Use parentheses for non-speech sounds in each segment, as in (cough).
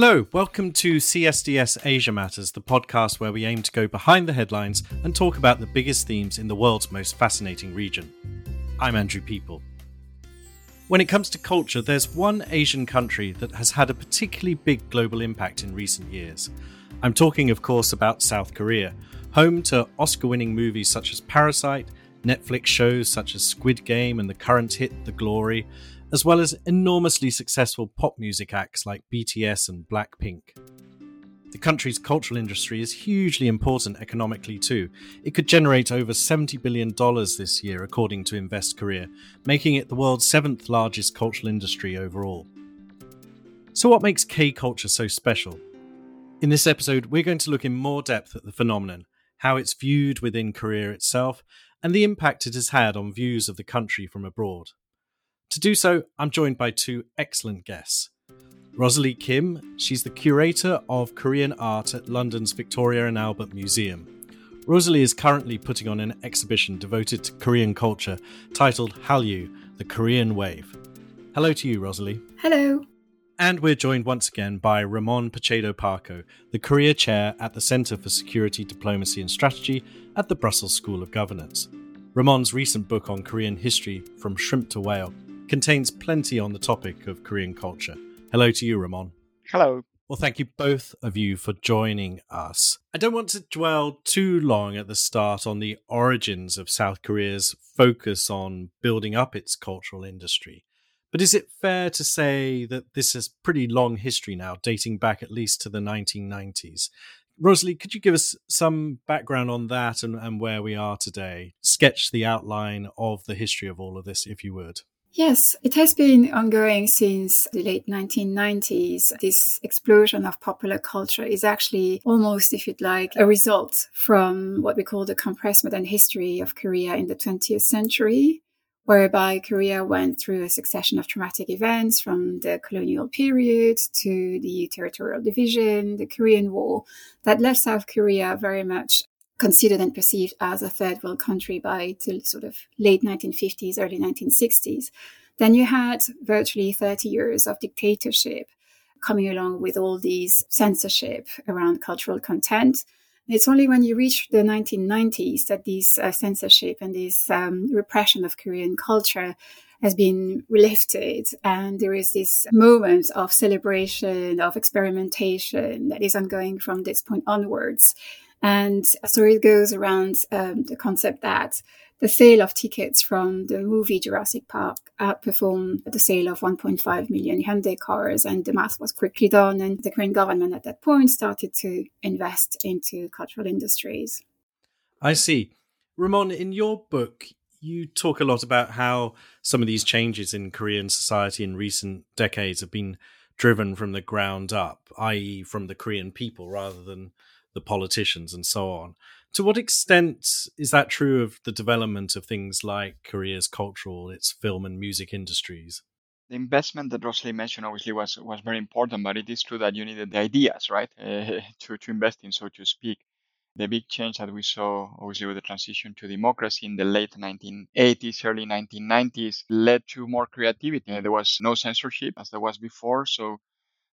Hello, welcome to CSDS Asia Matters, the podcast where we aim to go behind the headlines and talk about the biggest themes in the world's most fascinating region. I'm Andrew Peaple. When it comes to culture, there's one Asian country that has had a particularly big global impact in recent years. I'm talking, of course, about South Korea, home to Oscar winning movies such as Parasite, Netflix shows such as Squid Game and the current hit The Glory, as well as enormously successful pop music acts like BTS and Blackpink. The country's cultural industry is hugely important economically too. It could generate over $70 billion this year, according to Invest Korea, making it the world's seventh largest cultural industry overall. So, what makes K culture so special? In this episode, we're going to look in more depth at the phenomenon, how it's viewed within Korea itself, and the impact it has had on views of the country from abroad. To do so, I'm joined by two excellent guests. Rosalie Kim, she's the curator of Korean art at London's Victoria and Albert Museum. Rosalie is currently putting on an exhibition devoted to Korean culture titled Hallyu, the Korean Wave. Hello to you, Rosalie. Hello. And we're joined once again by Ramon Pacheco Pardo, the Korea Chair at the Centre for Security, Diplomacy and Strategy at the Brussels School of Governance. Ramon's recent book on Korean history, From Shrimp to Whale, contains plenty on the topic of Korean culture. Hello to you, Ramon. Hello. Well, thank you both of you for joining us. I don't want to dwell too long at the start on the origins of South Korea's focus on building up its cultural industry. But is it fair to say that this has pretty long history now, dating back at least to the 1990s? Rosalie, could you give us some background on that and, and where we are today? Sketch the outline of the history of all of this, if you would. Yes, it has been ongoing since the late 1990s. This explosion of popular culture is actually almost, if you'd like, a result from what we call the compressed modern history of Korea in the 20th century, whereby Korea went through a succession of traumatic events from the colonial period to the territorial division, the Korean War, that left South Korea very much considered and perceived as a third world country by the sort of late 1950s, early 1960s. Then you had virtually 30 years of dictatorship coming along with all these censorship around cultural content. It's only when you reach the 1990s that this uh, censorship and this um, repression of Korean culture has been lifted and there is this moment of celebration, of experimentation that is ongoing from this point onwards. And so it goes around um, the concept that the sale of tickets from the movie Jurassic Park outperformed the sale of 1.5 million Hyundai cars, and the math was quickly done. And the Korean government at that point started to invest into cultural industries. I see. Ramon, in your book, you talk a lot about how some of these changes in Korean society in recent decades have been driven from the ground up, i.e., from the Korean people rather than the politicians and so on. To what extent is that true of the development of things like Korea's cultural, its film and music industries? The investment that Rosalie mentioned obviously was was very important, but it is true that you needed the ideas, right, uh, (laughs) to to invest in, so to speak. The big change that we saw, obviously, with the transition to democracy in the late 1980s, early 1990s, led to more creativity. There was no censorship as there was before, so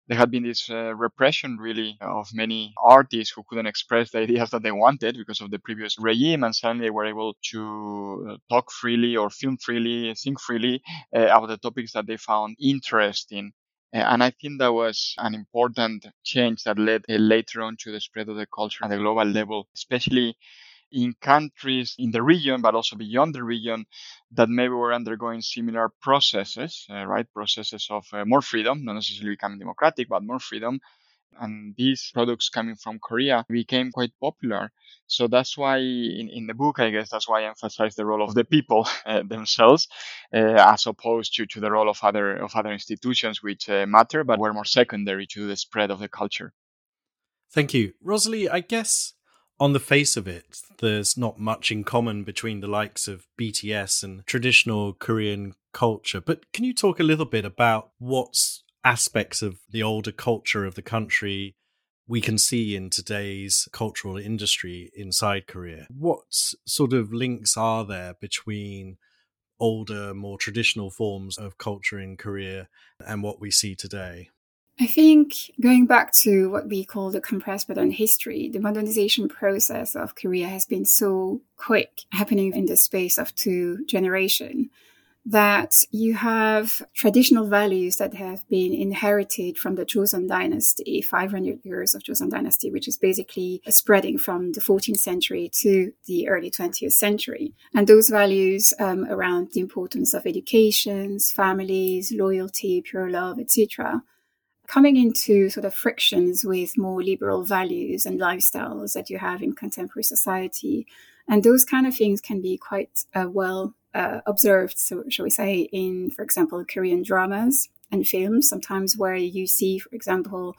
there had been this uh, repression really of many artists who couldn't express the (laughs) ideas that they wanted because of the previous regime and suddenly they were able to uh, talk freely or film freely think freely uh, about the topics that they found interesting. And I think that was an important change that led uh, later on to the spread of the culture at the global level, especially in countries in the region, but also beyond the region that maybe were undergoing similar processes, uh, right? Processes of uh, more freedom, not necessarily becoming democratic, but more freedom. And these products coming from Korea became quite popular. So that's why in, in the book, I guess that's why I emphasize the role of the people (laughs) uh, themselves, uh, as opposed to, to the role of other, of other institutions which uh, matter, but were more secondary to the spread of the culture. Thank you. Rosalie, I guess on the face of it, there's not much in common between the likes of BTS and traditional Korean culture. But can you talk a little bit about what aspects of the older culture of the country we can see in today's cultural industry inside Korea? What sort of links are there between older, more traditional forms of culture in Korea and what we see today? I think going back to what we call the compressed modern history, the modernization process of Korea has been so quick, happening in the space of two generations, that you have traditional values that have been inherited from the Joseon dynasty, 500 years of Joseon dynasty, which is basically spreading from the 14th century to the early 20th century. And those values um, around the importance of educations, families, loyalty, pure love, etc coming into sort of frictions with more liberal values and lifestyles that you have in contemporary society. And those kind of things can be quite uh, well uh, observed, so shall we say, in, for example, Korean dramas and films, sometimes where you see, for example,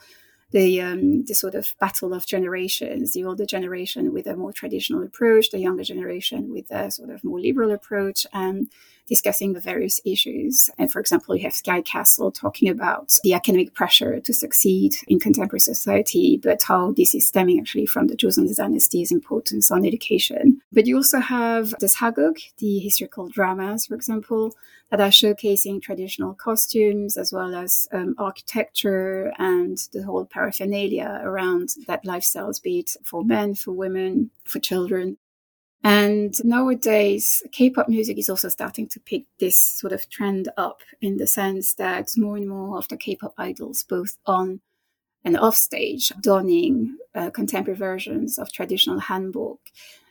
the um, the sort of battle of generations, the older generation with a more traditional approach, the younger generation with a sort of more liberal approach, and discussing the various issues. And for example, you have Sky Castle talking about the academic pressure to succeed in contemporary society, but how this is stemming actually from the Joseon dynasty's importance on education. But you also have the Sageuk, the historical dramas, for example, that are showcasing traditional costumes as well as um, architecture and the whole paraphernalia around that lifestyles, be it for men, for women, for children. And nowadays, K-pop music is also starting to pick this sort of trend up in the sense that more and more of the K-pop idols, both on and off stage, donning uh, contemporary versions of traditional hanbok.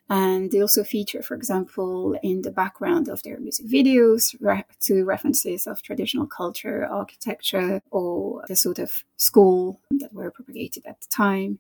And they also feature, for example, in the background of their music videos re- to references of traditional culture, architecture, or the sort of school that were propagated at the time.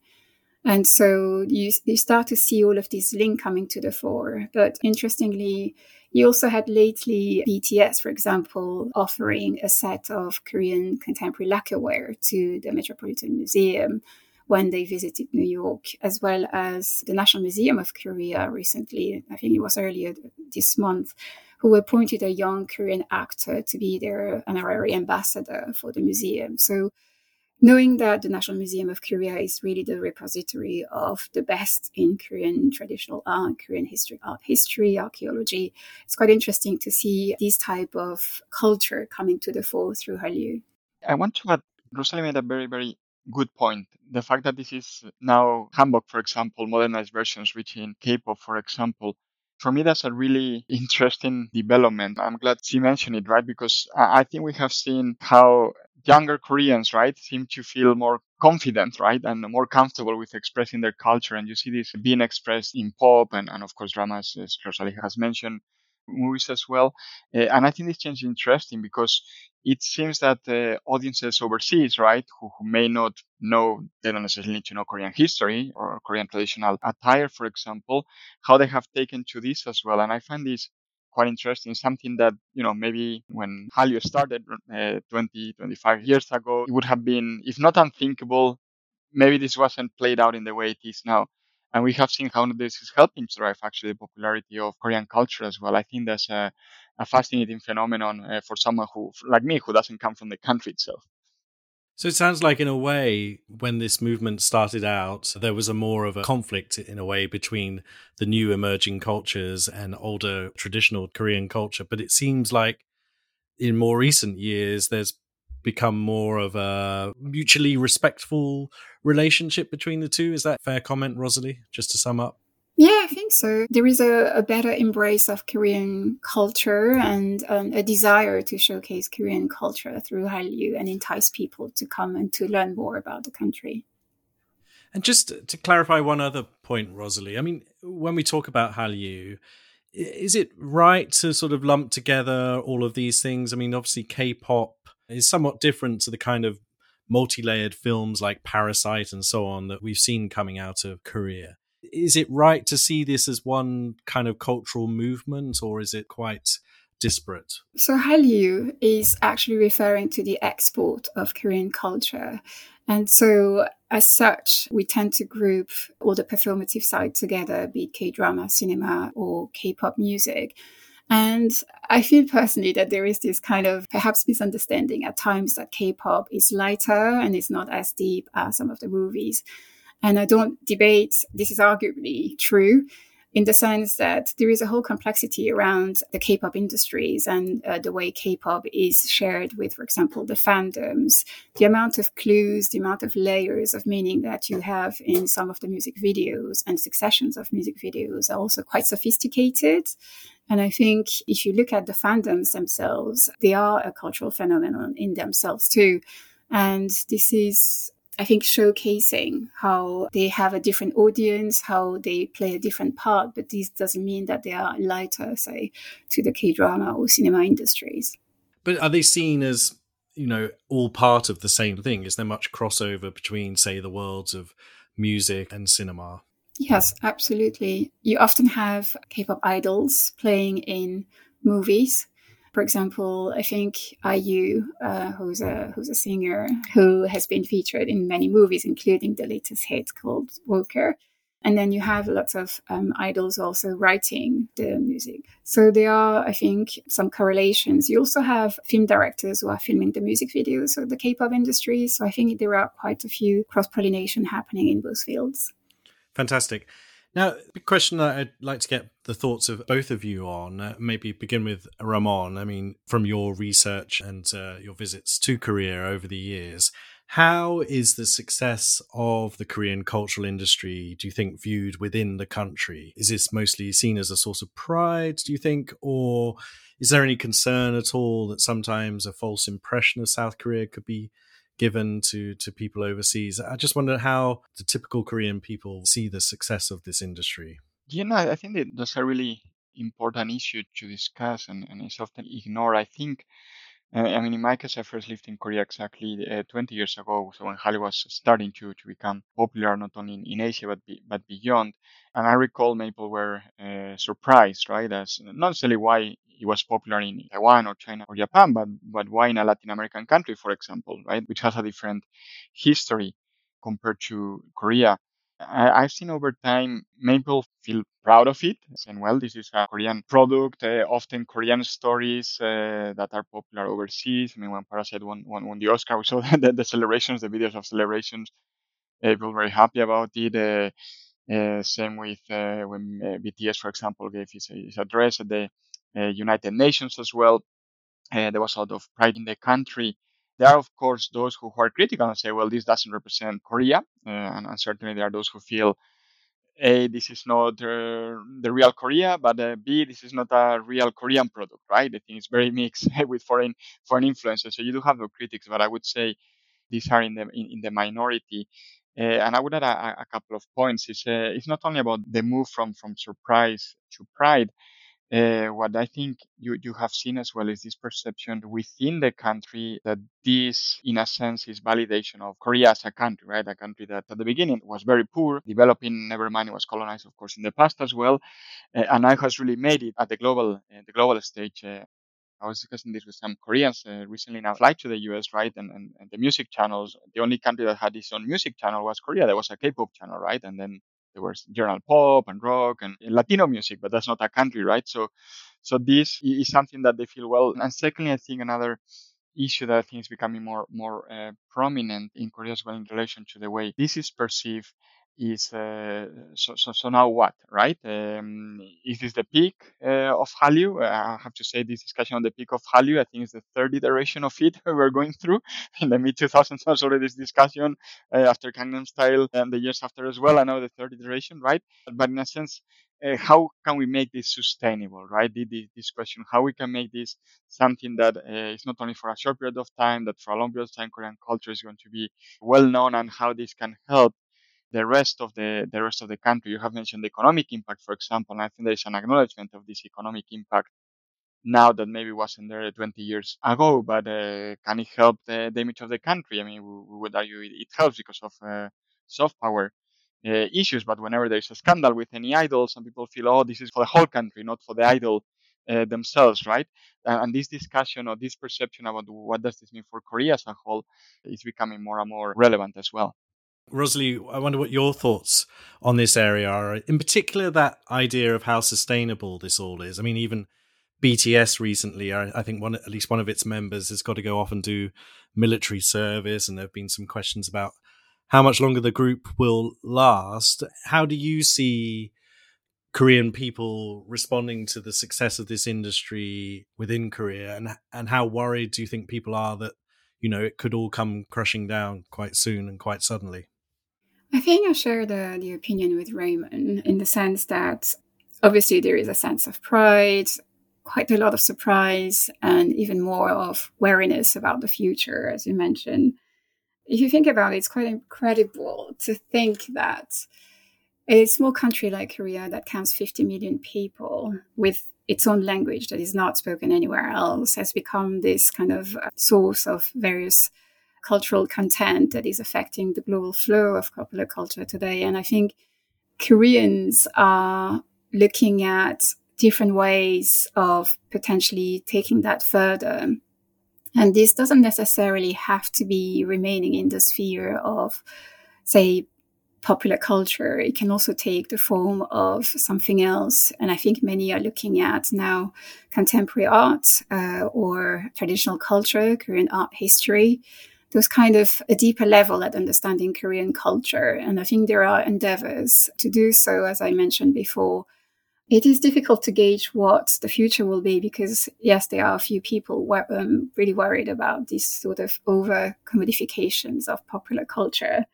And so you, you start to see all of these links coming to the fore. But interestingly, you also had lately BTS, for example, offering a set of Korean contemporary lacquerware to the Metropolitan Museum when they visited New York, as well as the National Museum of Korea recently, I think it was earlier this month, who appointed a young Korean actor to be their honorary ambassador for the museum. So knowing that the National Museum of Korea is really the repository of the best in Korean traditional art, Korean history, art history, archaeology, it's quite interesting to see this type of culture coming to the fore through Hallyu. I want to add, Rosalie made a very, very good point. The fact that this is now hanbok, for example, modernized versions reaching K-pop, for example, for me, that's a really interesting development. I'm glad she mentioned it, right? Because I think we have seen how younger Koreans, right, seem to feel more confident, right, and more comfortable with expressing their culture. And you see this being expressed in pop and, and of course, dramas, as Rosalie has mentioned, movies as well. Uh, and I think this change is interesting because it seems that uh, audiences overseas, right, who, who, may not know, they don't necessarily need to know Korean history or Korean traditional attire, for example, how they have taken to this as well. And I find this quite interesting. Something that, you know, maybe when Hallyu started uh, 20, 25 years ago, it would have been, if not unthinkable, maybe this wasn't played out in the way it is now. And we have seen how this is helping drive actually the popularity of Korean culture as well. I think that's a, a fascinating phenomenon uh, for someone who, like me, who doesn't come from the country itself. So it sounds like, in a way, when this movement started out, there was a more of a conflict, in a way, between the new emerging cultures and older traditional Korean culture. But it seems like in more recent years, there's become more of a mutually respectful relationship between the two. Is that fair comment, Rosalie? Just to sum up. Yeah, I think so. There is a, a better embrace of Korean culture and um, a desire to showcase Korean culture through Hallyu and entice people to come and to learn more about the country. And just to clarify one other point, Rosalie, I mean, when we talk about Hallyu, is it right to sort of lump together all of these things? I mean, obviously, K pop is somewhat different to the kind of multi layered films like Parasite and so on that we've seen coming out of Korea is it right to see this as one kind of cultural movement or is it quite disparate? So Hallyu is actually referring to the export of Korean culture. And so as such, we tend to group all the performative side together, be it K-drama, cinema, or K-pop music. And I feel personally that there is this kind of perhaps misunderstanding at times that K-pop is lighter and it's not as deep as some of the movies. And I don't debate this is arguably true. in the sense that there is a whole complexity around the K-pop industries and uh, the way K-pop is shared with, for example, the fandoms, the amount of clues, the amount of layers of meaning that you have in some of the music videos and successions of music videos are also quite sophisticated. And I think if you look at the fandoms themselves, they are a cultural phenomenon in themselves too. And this is I think showcasing how they have a different audience, how they play a different part, but this doesn't mean that they are lighter, say, to the K drama or cinema industries. But are they seen as, you know, all part of the same thing? Is there much crossover between, say, the worlds of music and cinema? Yes, absolutely. You often have K pop idols playing in movies for example, I think IU, uh, who's a who's a singer who has been featured in many movies, including the latest hit called Broker. And then you have lots of um, idols also writing the music. So there are, I think, some correlations. You also have film directors who are filming the music videos of the K-pop industry. So I think there are quite a few cross pollination happening in both fields. Fantastic. Now, a question that I'd like to get the thoughts of both of you on, uh, maybe begin with Ramon. I mean, from your research and uh, your visits to Korea over the years, how is the success of the Korean cultural industry, do you think, viewed within the country? Is this mostly seen as a source of pride, do you think? Or is there any concern at all that sometimes a false impression of South Korea could be given to to people overseas. I just wonder how the typical Korean people see the success of this industry. You know, I think that that's a really important issue to discuss, and, and it's often ignored. I think. Uh, I mean, in my case, I first lived in Korea exactly uh, 20 years ago, so when Hallyu was starting to, to become popular not only in, in Asia but be, but beyond. And I recall people were uh, surprised, right, as not necessarily why it was popular in Taiwan or China or Japan, but, but why in a Latin American country, for example, right, which has a different history compared to Korea. I, have seen over time people feel proud of it, saying, well, this is a Korean product, uh, often Korean stories uh, that are popular overseas. I mean, when Parasite won, won, won the Oscar, we saw (laughs) the, the celebrations, the videos of celebrations. Uh, people were very happy about it. Same with when BTS, for example, gave his, his address at the United Nations as well. Uh, there was a lot of pride in the country. There are, of course, those who are critical and say, well, this doesn't represent Korea. Uh, and, and, certainly there are those who feel, A, this is not uh, the real Korea, but uh, B, this is not a real Korean product, right? I think it's very mixed (laughs) with foreign foreign influences. So you do have the critics, but I would say these are in the in, in the minority. Uh, and I would add a, a couple of points. It's, uh, it's not only about the move from, from surprise to pride, uh, what I think you, you have seen as well is this perception within the country that this, in a sense, is validation of Korea as a country, right? A country that at the beginning was very poor, developing, never mind, it was colonized, of course, in the past as well, uh, and now has really made it at the global, uh, the global stage. Uh, I was discussing this with some Koreans uh, recently now flight to the US, right? And, and, and, the music channels, the only country that had its own music channel was Korea. There was a K-pop channel, right? And then there was general pop and rock and Latino music, but that's not a country, right? So, so this is something that they feel well. And secondly, I think another issue that I think is becoming more more uh, prominent in Korea as well in relation to the way this is perceived is uh, so, so so now what right? Um, is this the peak uh, of Hallyu? Uh, I have to say this discussion on the peak of Hallyu I think is the third iteration of it (laughs) we're going through. In the mid 2000s was already this discussion uh, after Gangnam Style and the years after as well I know the third iteration right? But in a sense uh, how can we make this sustainable right? This question how we can make this something that uh, is not only for a short period of time that for a long period of time Korean culture is going to be well known and how this can help the rest of the the rest of the country. You have mentioned the economic impact, for example, and I think there is an acknowledgement of this economic impact now that maybe wasn't there 20 years ago, but uh, can it help the, the, image of the country? I mean, we, we would argue it, it, helps because of uh, soft power uh, issues, but whenever there's a scandal with any idol, some people feel, oh, this is for the whole country, not for the idol uh, themselves, right? and this discussion or this perception about what does this mean for Korea as a whole is becoming more and more relevant as well. Rosalie, I wonder what your thoughts on this area are. In particular, that idea of how sustainable this all is. I mean, even BTS recently, I, think one at least one of its members has got to go off and do military service, and there have been some questions about how much longer the group will last. How do you see Korean people responding to the success of this industry within Korea, and and how worried do you think people are that you know it could all come crushing down quite soon and quite suddenly? I think I share the, the opinion with Raymond in the sense that obviously there is a sense of pride, quite a lot of surprise, and even more of wariness about the future, as you mentioned. If you think about it, it's quite incredible to think that a small country like Korea that counts 50 million people with its own language that is not spoken anywhere else has become this kind of source of various cultural content that is affecting the global flow of popular culture today. And I think Koreans are looking at different ways of potentially taking that further. And this doesn't necessarily have to be remaining in the sphere of, say, popular culture. It can also take the form of something else. And I think many are looking at now contemporary art uh, or traditional culture, Korean art history, those kind of a deeper level at understanding Korean culture. And I think there are endeavors to do so, as I mentioned before. It is difficult to gauge what the future will be because, yes, there are a few people um, really worried about these sort of over commodifications of popular culture.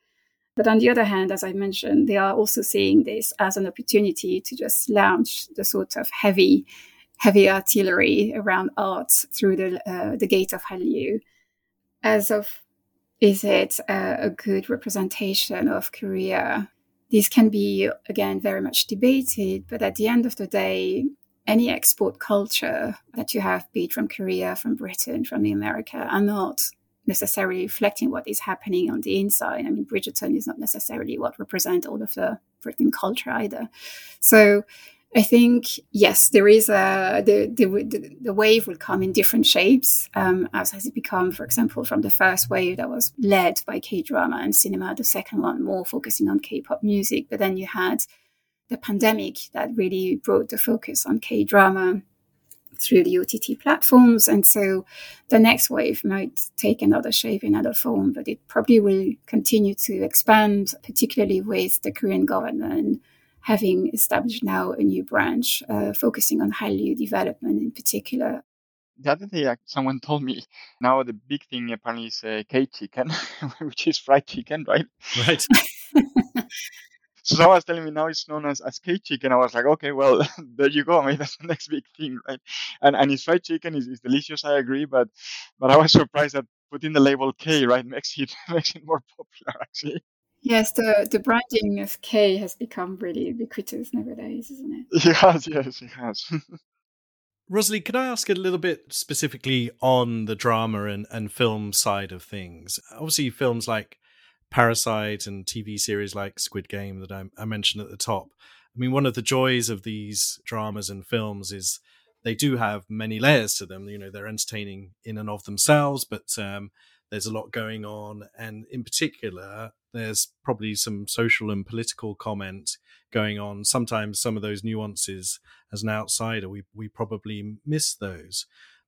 But on the other hand, as I mentioned, they are also seeing this as an opportunity to just launch the sort of heavy, heavy artillery around art through the uh, the gate of Hallyu. As of is it a, a good representation of Korea? This can be, again, very much debated, but at the end of the day, any export culture that you have, be it from Korea, from Britain, from the America, are not necessarily reflecting what is happening on the inside. I mean, Bridgerton is not necessarily what represents all of the Britain culture either. So I think yes, there is a the the, the wave will come in different shapes, um, as has it become, for example, from the first wave that was led by K drama and cinema, the second one more focusing on K pop music, but then you had the pandemic that really brought the focus on K drama through the OTT platforms, and so the next wave might take another shape, another form, but it probably will continue to expand, particularly with the Korean government having established now a new branch uh, focusing on Hallyu development in particular. The other day, someone (laughs) told me now the big thing apparently is uh, K chicken, (laughs) which is fried chicken, right? Right. (laughs) so someone was telling me now it's known as, as K chicken. I was like, okay, well, there you go. I mean, that's the next big thing, right? And and his fried chicken is, is delicious. I agree, but but I was surprised that putting the label K right makes it makes it more popular actually. Yes, the, the branding of K has become really ubiquitous nowadays, isn't it? It has, yes, it has. (laughs) Rosalie, could I ask a little bit specifically on the drama and, and film side of things? Obviously, films like Parasite and TV series like Squid Game that I, I mentioned at the top. I mean, one of the joys of these dramas and films is they do have many layers to them. You know, they're entertaining in and of themselves, but um, there's a lot going on. And in particular, there's probably some social and political comment going on. Sometimes some of those nuances, as an outsider, we, we probably miss those.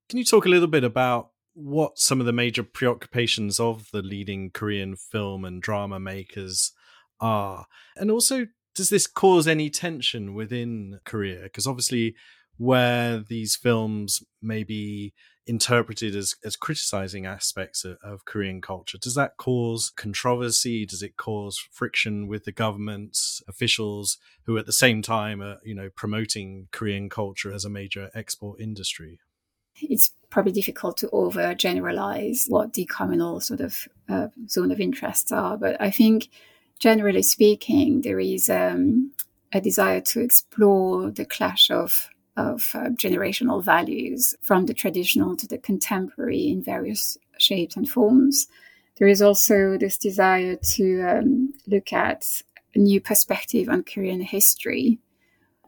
Can you talk a little bit about what some of the major preoccupations of the leading Korean film and drama makers are? And also, does this cause any tension within Korea? Because obviously, where these films may be interpreted as, as criticizing aspects of, of, Korean culture. Does that cause controversy? Does it cause friction with the government's officials who at the same time are, you know, promoting Korean culture as a major export industry? It's probably difficult to over generalize what the communal sort of uh, zone of interests are, but I think generally speaking, there is um, a desire to explore the clash of of uh, generational values from the traditional to the contemporary in various shapes and forms. There is also this desire to um, look at a new perspective on Korean history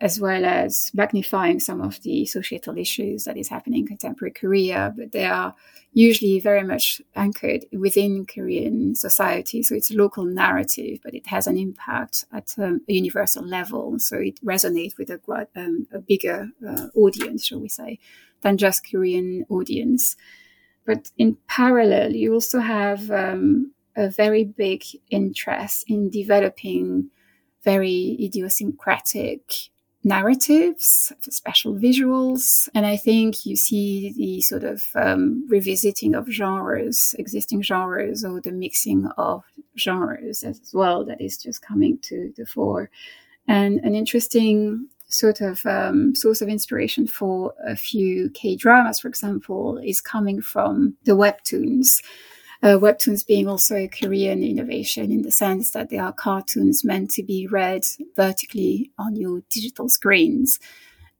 as well as magnifying some of the societal issues that is happening in contemporary Korea, but they are usually very much anchored within Korean society. So it's a local narrative, but it has an impact at um, a universal level. So it resonates with a, um, a bigger uh, audience, shall we say, than just Korean audience. But in parallel, you also have um, a very big interest in developing very idiosyncratic narratives, special visuals. And I think you see the sort of um, revisiting of genres, existing genres, or the mixing of genres as well that is just coming to the fore. And an interesting sort of um, source of inspiration for a few K dramas, for example, is coming from the webtoons. Uh, webtoons being also a Korean innovation in the sense that they are cartoons meant to be read vertically on your digital screens.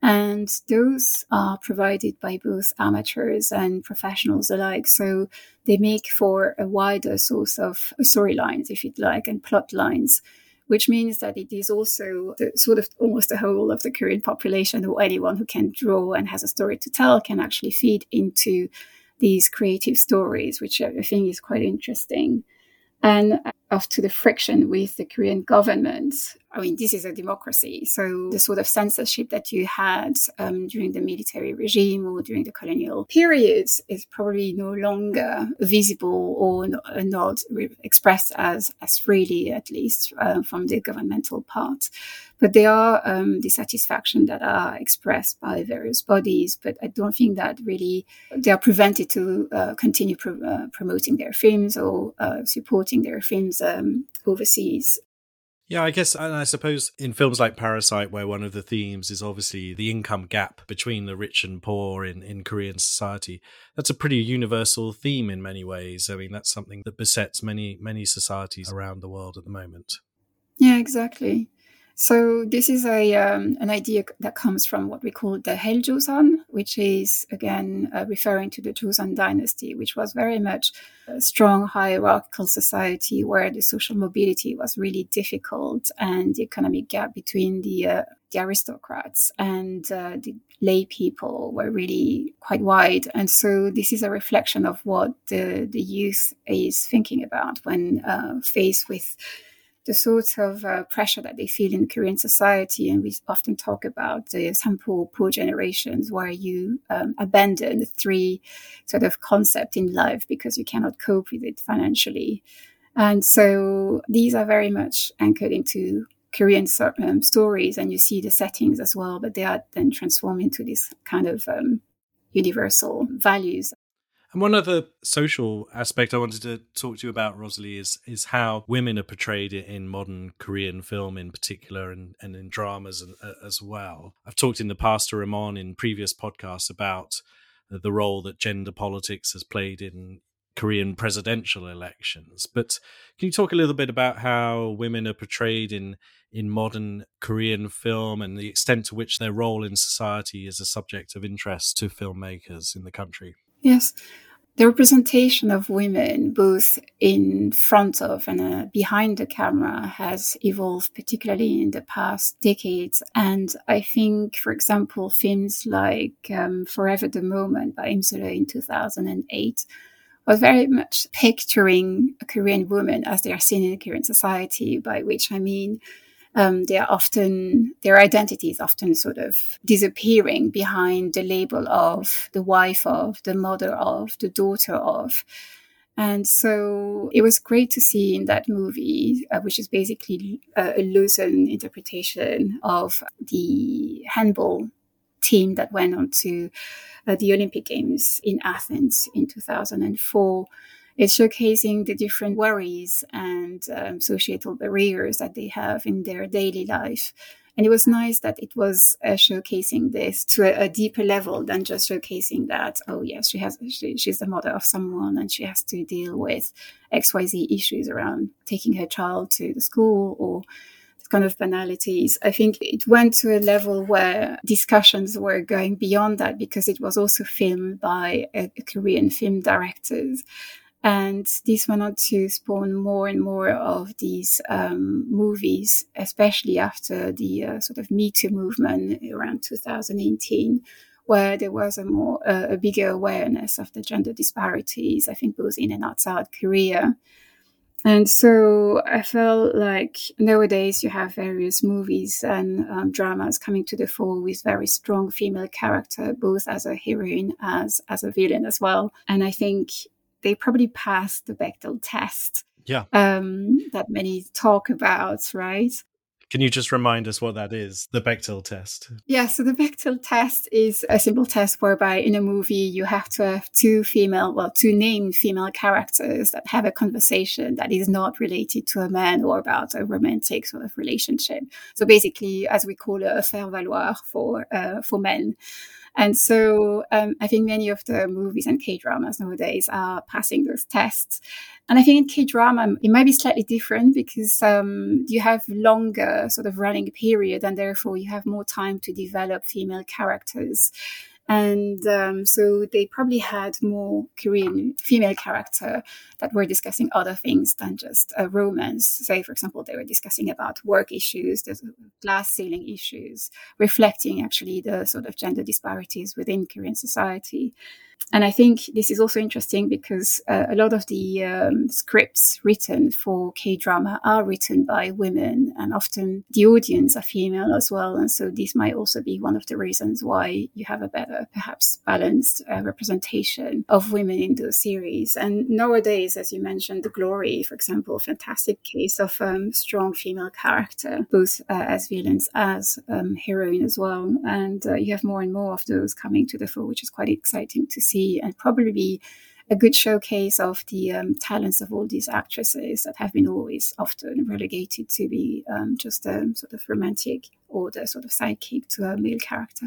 And those are provided by both amateurs and professionals alike. So they make for a wider source of storylines, if you'd like, and plot lines which means that it is also the, sort of almost the whole of the Korean population or anyone who can draw and has a story to tell can actually feed into these creative stories, which I think is quite interesting. And after the friction with the Korean government, I mean, this is a democracy. So the sort of censorship that you had um, during the military regime or during the colonial periods is probably no longer visible or not expressed as, as freely, at least uh, from the governmental part. But there are um, dissatisfaction that are expressed by various bodies, but I don't think that really they are prevented to uh, continue pro- uh, promoting their films or uh, supporting their films um, overseas. Yeah, I guess, and I suppose in films like Parasite, where one of the themes is obviously the income gap between the rich and poor in, in Korean society, that's a pretty universal theme in many ways. I mean, that's something that besets many, many societies around the world at the moment. Yeah, exactly. So this is a um, an idea that comes from what we call the Hell Joseon, which is again uh, referring to the Joseon dynasty, which was very much a strong hierarchical society where the social mobility was really difficult and the economic gap between the uh, the aristocrats and uh, the lay people were really quite wide. And so this is a reflection of what the, the youth is thinking about when uh, faced with the sort of uh, pressure that they feel in Korean society. And we often talk about the sampo generations where you um, abandon the three sort of concept in life because you cannot cope with it financially. And so these are very much anchored into Korean um, stories, and you see the settings as well, but they are then transformed into this kind of um, universal values and one other social aspect I wanted to talk to you about, Rosalie, is is how women are portrayed in modern Korean film, in particular, and, and in dramas uh, as well. I've talked in the past to Ramon in previous podcasts about the role that gender politics has played in Korean presidential elections. But can you talk a little bit about how women are portrayed in in modern Korean film and the extent to which their role in society is a subject of interest to filmmakers in the country? Yes. The representation of women, both in front of and uh, behind the camera, has evolved, particularly in the past decades. And I think, for example, films like um, Forever the Moment by Im in 2008 was very much picturing a Korean woman as they are seen in Korean society, by which I mean um, they are often their identity is often sort of disappearing behind the label of the wife of, the mother of, the daughter of. And so it was great to see in that movie, uh, which is basically a, a Luzon interpretation of the handball team that went on to uh, the Olympic Games in Athens in 2004 it's showcasing the different worries and um, societal barriers that they have in their daily life. And it was nice that it was uh, showcasing this to a, a, deeper level than just showcasing that, oh, yes, she has, she, she's the mother of someone and she has to deal with XYZ issues around taking her child to the school or kind of banalities. I think it went to a level where discussions were going beyond that because it was also filmed by a, a Korean film directors and this went on to spawn more and more of these um, movies, especially after the uh, sort of Me Too movement around 2018, where there was a more uh, a bigger awareness of the gender disparities. I think both in and outside Korea. And so I felt like nowadays you have various movies and um, dramas coming to the fore with very strong female character, both as a heroine as as a villain as well. And I think they probably passed the Bechdel test. Yeah. Um, that many talk about, right? Can you just remind us what that is, the Bechdel test? Yeah, so the Bechdel test is a simple test whereby in a movie you have to have two female, well, two named female characters that have a conversation that is not related to a man or about a romantic sort of relationship. So basically, as we call it, a faire valoir for uh, for men. And so um, I think many of the movies and K dramas nowadays are passing those tests. And I think in K drama, it might be slightly different because um, you have longer sort of running period and therefore you have more time to develop female characters. And um, so they probably had more Korean female character that were discussing other things than just a romance. Say, for example, they were discussing about work issues, the glass ceiling issues, reflecting actually the sort of gender disparities within Korean society. And I think this is also interesting because uh, a lot of the um, scripts written for K drama are written by women, and often the audience are female as well. And so this might also be one of the reasons why you have a better, perhaps balanced uh, representation of women in those series. And nowadays, as you mentioned, The Glory, for example, fantastic case of um, strong female character, both uh, as villains as um, heroine as well. And uh, you have more and more of those coming to the fore, which is quite exciting to see and probably be a good showcase of the um, talents of all these actresses that have been always often relegated to be um, just a sort of romantic or the sort of sidekick to a male character.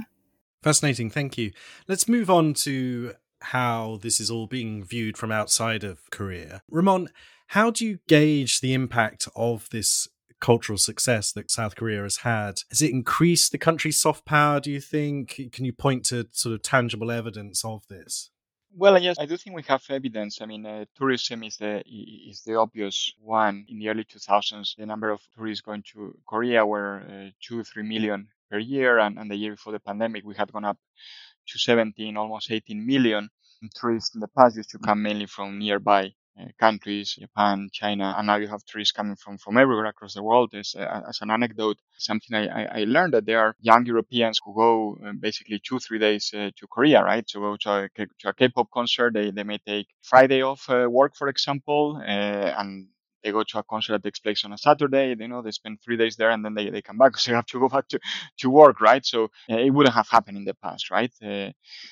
Fascinating, thank you. Let's move on to how this is all being viewed from outside of Korea. Ramon, how do you gauge the impact of this cultural success that South Korea has had. Has it increased the country's soft power, do you think? Can you point to sort of tangible evidence of this? Well, yes, I do think we have evidence. I mean, uh, tourism is the is the obvious one. In the early 2000s, the number of tourists going to Korea were uh, two, three million per year, and, and the year before the pandemic, we had gone up to 17, almost 18 million tourists in the past used to come mainly from nearby countries, Japan, China, and now you have tourists coming from, from everywhere across the world. As, uh, as an anecdote, something I, I, learned that there are young Europeans who go uh, basically two, three days uh, to Korea, right? To go to a, to a K-pop concert. They, they may take Friday off uh, work, for example, uh, and they go to a concert that takes place on a Saturday, you know, they spend three days there and then they, they come back (laughs) because they have to go back to, to work, right? So uh, it wouldn't have happened in the past, right? Uh,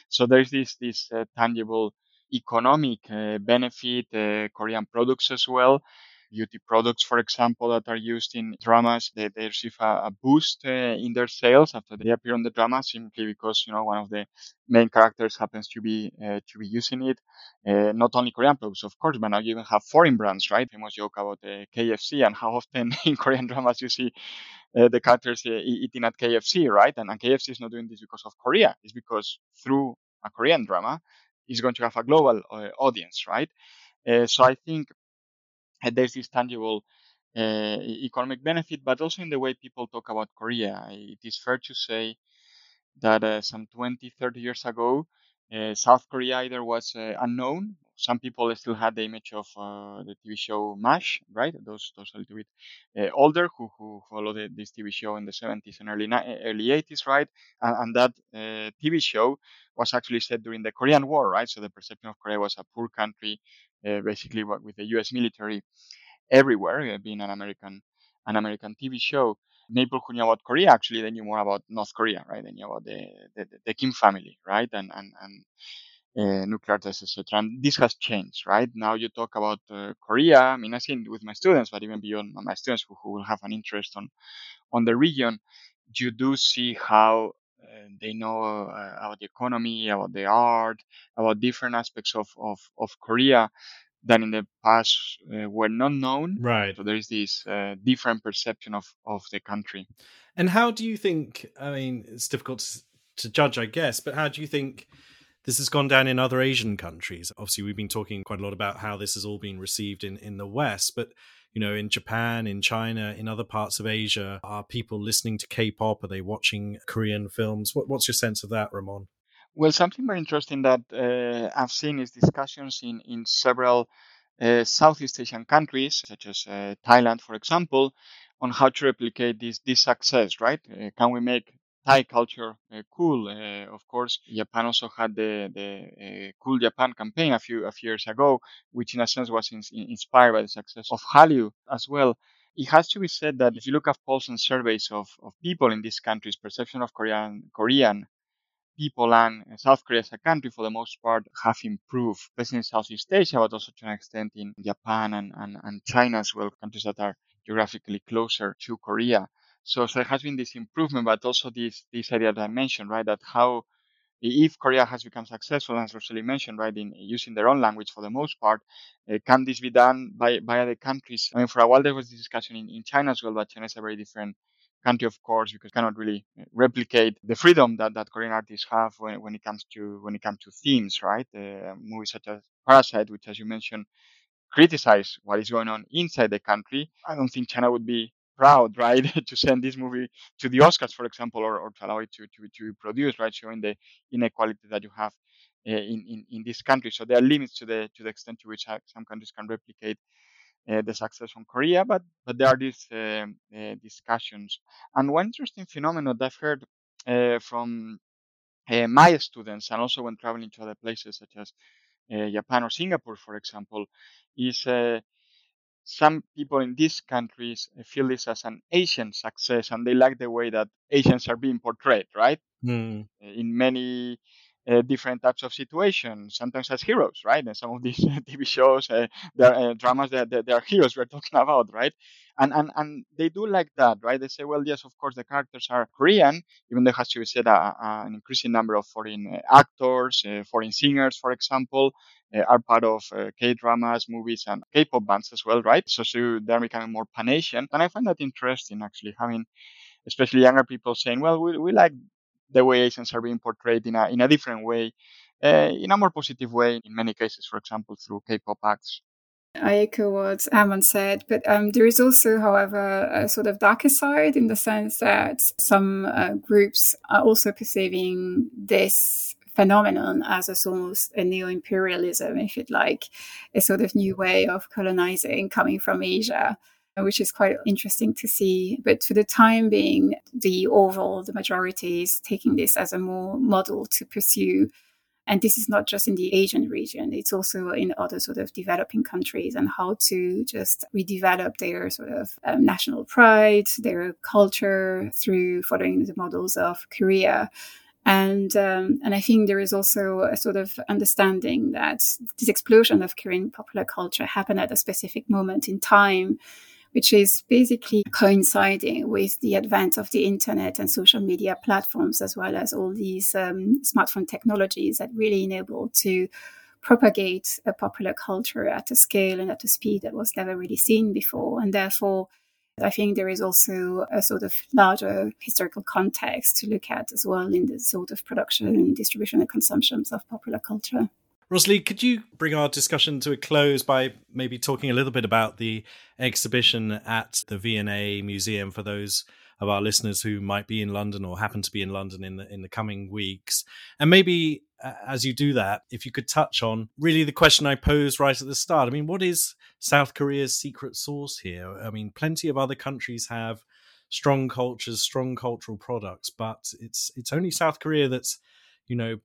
so there's this, this uh, tangible economic uh, benefit, uh, Korean products as well. Beauty products, for example, that are used in dramas, they, they receive a, a boost uh, in their sales after they appear on the drama, simply because you know one of the main characters happens to be to be using it. not only Korean products, of course, but now you even have foreign brands, right? Famous joke about KFC and how often (laughs) in Korean dramas you see uh, the characters uh, eating at KFC, right? And, and, KFC is not doing this because of Korea. It's because through a Korean drama, is going to have a global uh, audience, right? Uh, so I think there's this tangible uh, economic benefit, but also in the way people talk about Korea. It is fair to say that some 20, 30 years ago, South Korea either was unknown some people still had the image of uh, the TV show MASH, right? Those those a little bit uh, older who who followed this TV show in the 70s and early early 80s, right? And, and that uh, TV show was actually set during the Korean War, right? So the perception of Korea was a poor country, uh, basically with the U.S. military everywhere, uh, being an American an American TV show. People who knew about Korea actually they knew more about North Korea, right? They knew about the the, the Kim family, right? And and and uh, nuclear tests, etc. And this has changed, right? Now you talk about uh, Korea. I mean, I see it with my students, but even beyond my students who, who will have an interest on on the region, you do see how uh, they know uh, about the economy, about the art, about different aspects of of, of Korea that in the past uh, were not known. Right. So there is this uh, different perception of of the country. And how do you think? I mean, it's difficult to, to judge, I guess, but how do you think? This has gone down in other Asian countries. Obviously, we've been talking quite a lot about how this has all been received in, in the West, but you know, in Japan, in China, in other parts of Asia, are people listening to K-pop? Are they watching Korean films? What, what's your sense of that, Ramon? Well, something very interesting that uh, I've seen is discussions in in several uh, Southeast Asian countries, such as uh, Thailand, for example, on how to replicate this this success. Right? Uh, can we make Thai culture uh, cool. Uh, of course, Japan also had the the uh, Cool Japan campaign a few a few years ago, which in a sense was in, inspired by the success of Hallyu as well. it has to be said that if you look at polls and surveys of, of people in these countries, perception of Korean Korean people and South Korea as a country, for the most part, have improved, especially in Southeast Asia, but also to an extent in Japan and, and, and China as well, countries that are geographically closer to Korea. So, so there has been this improvement, but also this this idea that I mentioned, right? That how if Korea has become successful, as Rosalie mentioned, right, in using their own language for the most part, uh, can this be done by by other countries? I mean, for a while there was this discussion in, in China as well, but China is a very different country, of course, because cannot really uh, replicate the freedom that, that Korean artists have when, when it comes to when it comes to themes, right? Uh, movies such as Parasite, which, as you mentioned, criticize what is going on inside the country. I don't think China would be proud, right, (laughs) to send this movie to the Oscars, for example, or, or to allow it to, to, to be produced, right, showing the inequality that you have uh, in, in, in this country. So there are limits to the to the extent to which some countries can replicate uh, the success from Korea, but but there are these uh, uh, discussions. And one interesting phenomenon that I've heard uh, from uh, my students, and also when traveling to other places such as uh, Japan or Singapore, for example, is some people in these countries feel this as an Asian success, and they like the way that Asians are being portrayed, right? Mm. In many uh, different types of situations, sometimes as heroes, right? And some of these (laughs) TV shows, uh, are uh, dramas, that they, they, are heroes we're talking about, right? And, and and they do like that, right? They say, well, yes, of course, the characters are Korean, even though it has to be said uh, an increasing number of foreign uh, actors, uh, foreign singers, for example, are part of K dramas, movies, and K-pop bands as well, right? So, so they're becoming more pan Asian, and I find that interesting actually, having especially younger people saying, well, we, we like the way Asians are being portrayed in a in a different way, uh, in a more positive way. In many cases, for example, through K-pop acts. I echo what Ramon said, but um, there is also, however, a sort of darker side in the sense that some uh, groups are also perceiving this phenomenon as a, almost a neo-imperialism, if you'd like, a sort of new way of colonizing coming from Asia which is quite interesting to see. But for the time being, the overall, the majority is taking this as a more model to pursue. And this is not just in the Asian region, it's also in other sort of developing countries and how to just redevelop their sort of um, national pride, their culture through following the models of Korea. And um, and I think there is also a sort of understanding that this explosion of Korean popular culture happened at a specific moment in time which is basically coinciding with the advent of the internet and social media platforms, as well as all these um, smartphone technologies that really enable to propagate a popular culture at a scale and at a speed that was never really seen before. And therefore, I think there is also a sort of larger historical context to look at as well in the sort of production distribution and consumptions of popular culture. Rosalie, could you bring our discussion to a close by maybe talking a little bit about the exhibition at the V&A Museum for those of our listeners who might be in London or happen to be in London in the in the coming weeks, and maybe uh, as you do that, if you could touch on really the question I posed right at the start. I mean, what is South Korea's secret sauce here? I mean, plenty of other countries have strong cultures, strong cultural products, but it's it's only South Korea that's you know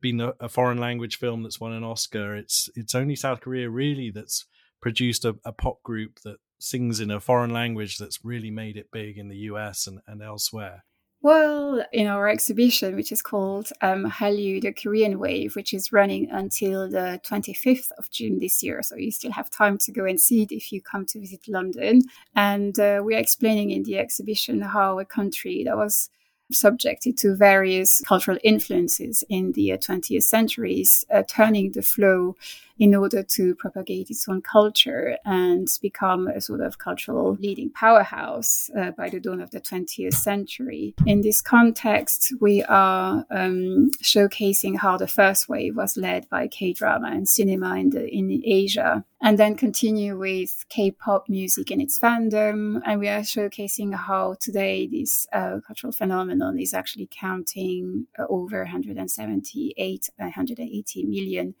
been a, a, foreign language film that's won an Oscar. It's it's only South Korea really that's produced a, a, pop group that sings in a foreign language that's really made it big in the US and, and elsewhere. Well, in our exhibition, which is called um, Hallyu, the Korean Wave, which is running until the 25th of June this year. So you still have time to go and see it if you come to visit London. And uh, we are explaining in the exhibition how a country that was subjected to various cultural influences in the 20th centuries, uh, turning the flow in order to propagate its own culture and become a sort of cultural leading powerhouse uh, by the dawn of the 20th century. In this context, we are um, showcasing how the first wave was led by K drama and cinema in, the, in Asia, and then continue with K pop music and its fandom. And we are showcasing how today this uh, cultural phenomenon is actually counting uh, over 178, 180 million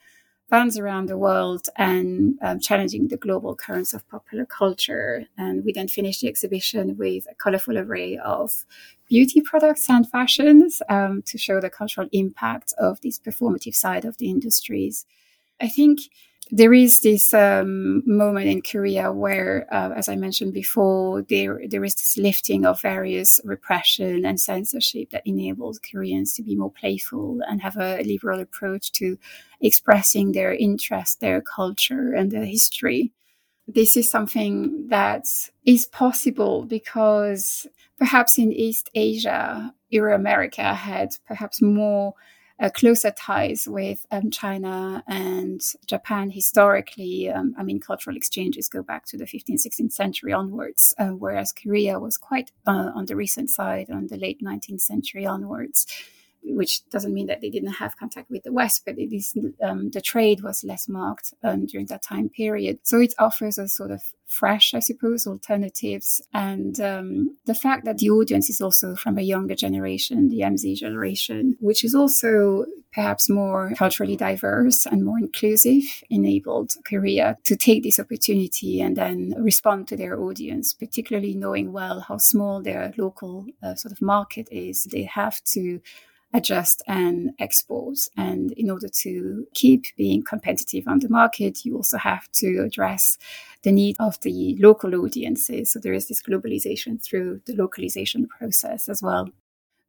fans around the world and um, challenging the global currents of popular culture. And we then finished the exhibition with a colorful array of beauty products and fashions um, to show the cultural impact of this performative side of the industries. I think there is this um, moment in Korea where, uh, as I mentioned before, there there is this lifting of various repression and censorship that enables Koreans to be more playful and have a liberal approach to expressing their interest, their culture, and their history. This is something that is possible because perhaps in East Asia, Euro-America had perhaps more uh, closer ties with um, China and Japan historically. Um, I mean, cultural exchanges go back to the 15th, 16th century onwards, uh, whereas Korea was quite uh, on the recent side on the late 19th century onwards which doesn't mean that they didn't have contact with the West, but it is um, the trade was less marked um, during that time period. So it offers a sort of fresh, I suppose, alternatives, and um, the fact that the audience is also from a younger generation, the MZ generation, which is also perhaps more culturally diverse and more inclusive, enabled Korea to take this opportunity and then respond to their audience, particularly knowing well how small their local uh, sort of market is. They have to adjust and export. And in order to keep being competitive on the market, you also have to address the need of the local audiences. So there is this globalization through the localization process as well.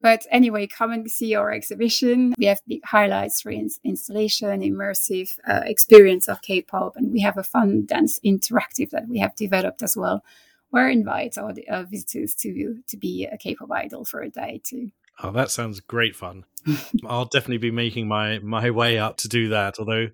But anyway, come and see our exhibition. We have big highlights for in- installation, immersive uh, experience of K-pop, and we have a fun dance interactive that we have developed as well. Where invite our uh, visitors to to be a K-pop idol for a day too. Oh, that sounds great fun. (laughs) I'll definitely be making my my way up to do that. Although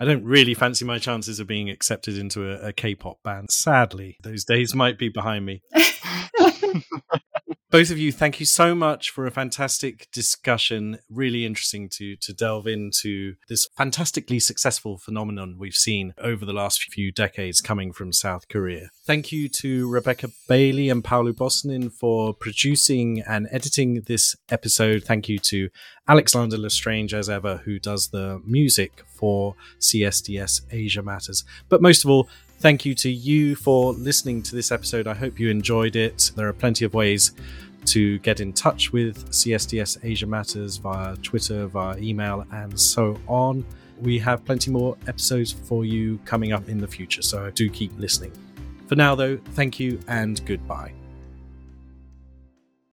I don't really fancy my chances of being accepted into a a K-pop band. Sadly, those days might be behind me. (laughs) (laughs) both of you, thank you so much for a fantastic discussion. Really interesting to to delve into this fantastically successful phenomenon we've seen over the last few decades coming from South Korea. Thank you to Rebecca Bailey and Paolo Bosnin for producing and editing this episode. Thank you to Alexander Lestrange, as ever, who does the music for CSDS Asia Matters. But most of all, Thank you to you for listening to this episode. I hope you enjoyed it. There are plenty of ways to get in touch with CSDS Asia Matters via Twitter, via email, and so on. We have plenty more episodes for you coming up in the future, so do keep listening. For now, though, thank you and goodbye.